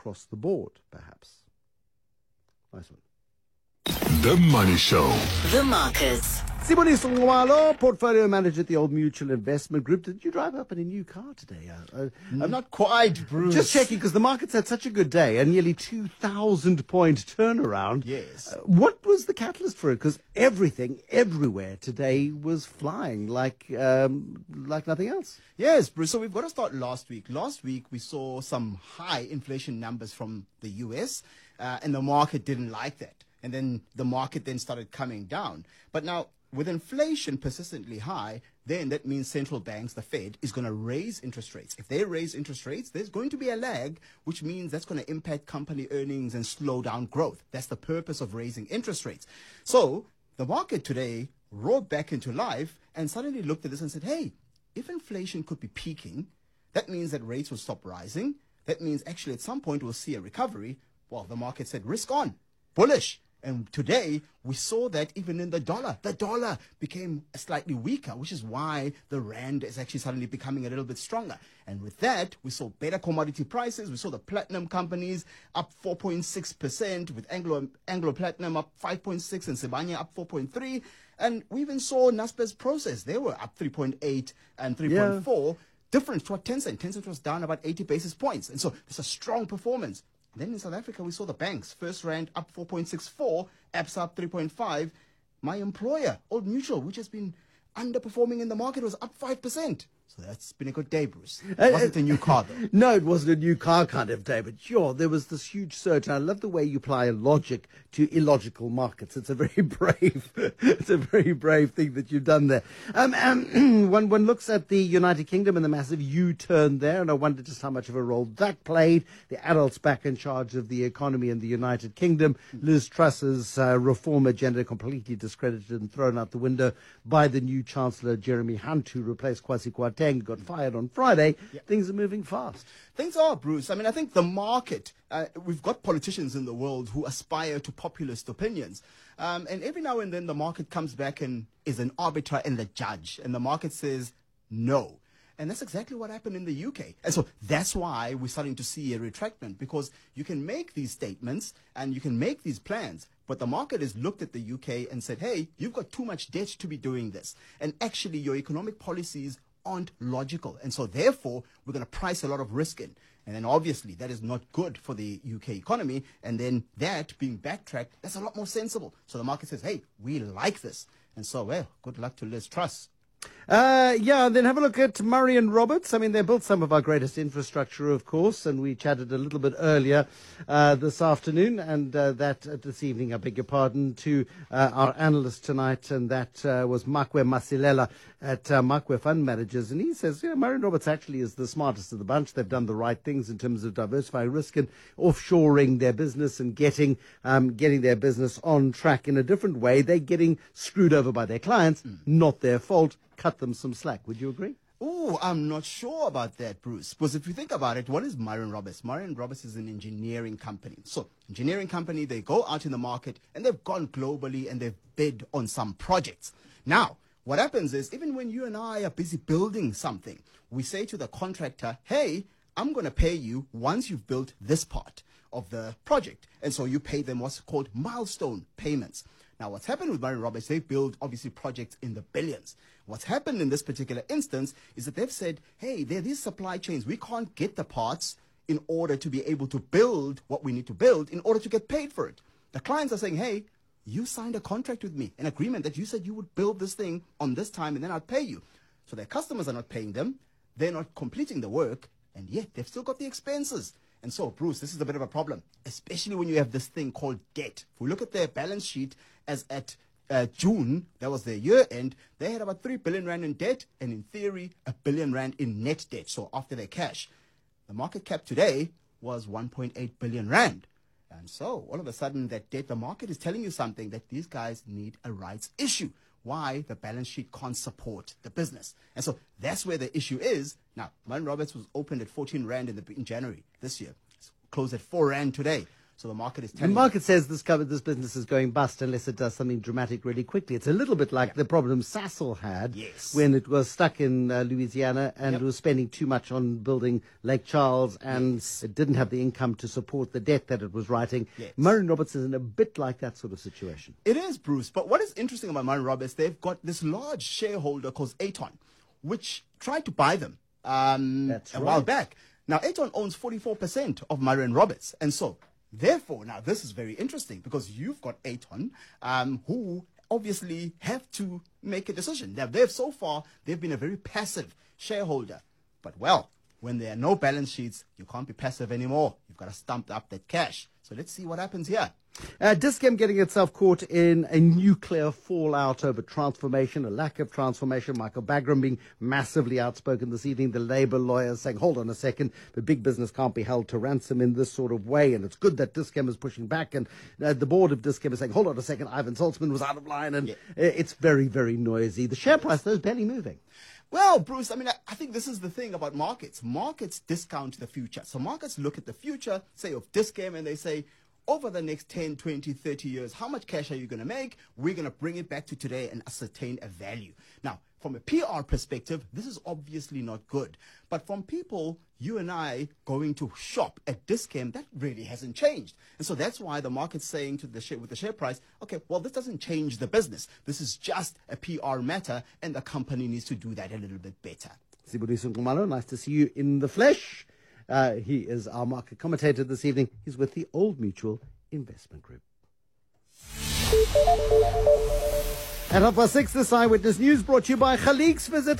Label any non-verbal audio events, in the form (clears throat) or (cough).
across the board, perhaps. Nice one. The Money Show. The Markets. Siboniso Nxumalo, portfolio manager at the Old Mutual Investment Group. Did you drive up in a new car today? Uh, uh, I'm Not quite, Bruce. just checking because the market's had such a good day, a nearly 2,000 point turnaround. Yes. Uh, what was the catalyst for it? Because everything, everywhere today was flying like, um, like nothing else. Yes, Bruce. So we've got to start last week. Last week we saw some high inflation numbers from the US, uh, and the market didn't like that. And then the market then started coming down. But now, with inflation persistently high, then that means central banks, the Fed, is going to raise interest rates. If they raise interest rates, there's going to be a lag, which means that's going to impact company earnings and slow down growth. That's the purpose of raising interest rates. So the market today roared back into life and suddenly looked at this and said, hey, if inflation could be peaking, that means that rates will stop rising. That means actually at some point we'll see a recovery. Well, the market said risk on, bullish. And today we saw that even in the dollar, the dollar became slightly weaker, which is why the rand is actually suddenly becoming a little bit stronger. And with that, we saw better commodity prices. We saw the platinum companies up 4.6%, with Anglo Anglo Platinum up 5.6 and Sibanye up 4.3. And we even saw Naspers Prosus; they were up 3.8 and 3.4 different to what Tencent. Tencent was down about 80 basis points. And so it's a strong performance. Then in South Africa, we saw the banks. FirstRand up 4.64, Absa up 3.5. My employer, Old Mutual, which has been underperforming in the market, was up 5%. So that's been a good day, Bruce. Uh, It wasn't a new car, though. (laughs) No, it wasn't a new car kind of day, but sure, there was this huge surge. And I love the way you apply logic to illogical markets. It's a very (laughs) brave, it's a very brave thing that you've done there. Um, um, (clears throat) one, one looks at the United Kingdom and the massive U-turn there, and I wonder just how much of a role that played. The adults back in charge of the economy in the United Kingdom. Liz Truss's uh, reform agenda completely discredited and thrown out the window by the new Chancellor Jeremy Hunt, who replaced Kwasi Kwarteng, got fired on Friday. Things are moving fast. Things are, Bruce. I mean, I think the market, uh, we've got politicians in the world who aspire to populist opinions. Um, and every now and then the market comes back and is an arbiter and the judge. And the market says no. And that's exactly what happened in the UK. And so that's why we're starting to see a retractment because you can make these statements and you can make these plans, but the market has looked at the UK and said, hey, you've got too much debt to be doing this. And actually, your economic policies aren't logical. And so therefore, we're going to price a lot of risk in. And then obviously that is not good for the UK economy. And then that being backtracked, that's a lot more sensible. So the market says, hey, we like this. And so, well, good luck to Liz Truss. Uh, yeah, and then have a look at Murray and Roberts. I mean, they built some of our greatest infrastructure, of course, and we chatted a little bit earlier uh, this afternoon, and uh, that uh, this evening, I beg your pardon, to uh, our analyst tonight, and that uh, was Makwe Masilela at uh, Makwe Fund Managers, and he says, yeah, Murray and Roberts actually is the smartest of the bunch. They've done the right things in terms of diversifying risk and offshoring their business and getting um, getting their business on track in a different way. They're getting screwed over by their clients, not their fault cut them some slack. Would you agree? Oh, I'm not sure about that, Bruce. Because if you think about it, what is Murray and Roberts? Murray and Roberts is an engineering company. So, engineering company, they go out in the market and they've gone globally and they've bid on some projects. Now, what happens is, even when you and I are busy building something, we say to the contractor, hey, I'm going to pay you once you've built this part of the project. And so you pay them what's called milestone payments. Now, what's happened with Murray and Roberts, they build obviously projects in the billions. What's happened in this particular instance is that they've said, hey, there are these supply chains. We can't get the parts in order to be able to build what we need to build in order to get paid for it. The clients are saying, hey, you signed a contract with me, an agreement that you said you would build this thing on this time and then I'd pay you. So their customers are not paying them, they're not completing the work, and yet they've still got the expenses. And so, Bruce, this is a bit of a problem, especially when you have this thing called debt. If we look at their balance sheet as at uh, June, that was their year end, they had about 3 billion rand in debt, and in theory, a billion rand in net debt. So after their cash, the market cap today was 1.8 billion rand. And so all of a sudden, that debt, the market is telling you something that these guys need a rights issue. Why the balance sheet can't support the business. And so that's where the issue is. Now, Man Roberts was opened at 14 Rand in, the, in January this year. It's closed at 4 Rand today. So the market is The telling market says this this business is going bust unless it does something dramatic really quickly. It's a little bit like the problem Sasol had Yes. when it was stuck in uh, Louisiana and Yep. was spending too much on building Lake Charles and it didn't have the income to support the debt that it was writing. Yes. Murray Roberts is in a bit like that sort of situation. It is, Bruce. But what is interesting about Murray Roberts, they've got this large shareholder called Aton, which tried to buy them um, a while back. Now, Aton owns 44% of Murray and Roberts. And so, therefore, now this is very interesting because you've got Aton um, who obviously have to make a decision. Now, they've so far, they've been a very passive shareholder. But, well, when there are no balance sheets, you can't be passive anymore. You've got to stump up that cash. So let's see what happens here. Uh, Dis-Chem getting itself caught in a nuclear fallout over transformation, a lack of transformation. Michael Bagraim being massively outspoken this evening. The Labour lawyers saying, hold on a second, the big business can't be held to ransom in this sort of way. And it's good that Dis-Chem is pushing back. And uh, the board of Dis-Chem is saying, hold on a second, Ivan Saltzman was out of line. And Yeah. uh, it's very, very noisy. The share price, though, is barely moving. Well, Bruce, I mean, I, I think this is the thing about markets. Markets discount the future. So markets look at the future, say of this game, and they say, over the next 10, 20, 30 years, how much cash are you going to make? We're going to bring it back to today and ascertain a value. Now, from a PR perspective, this is obviously not good. But from people, you and I going to shop at Dis-Chem, that really hasn't changed. And so that's why the market's saying to the share with the share price, okay, well, this doesn't change the business. This is just a PR matter, and the company needs to do that a little bit better. Nice to see you in the flesh. Uh, he is our market commentator this evening. He's with the Old Mutual Investment Group. At half past six, this Eyewitness News brought to you by Khaliq's. Visit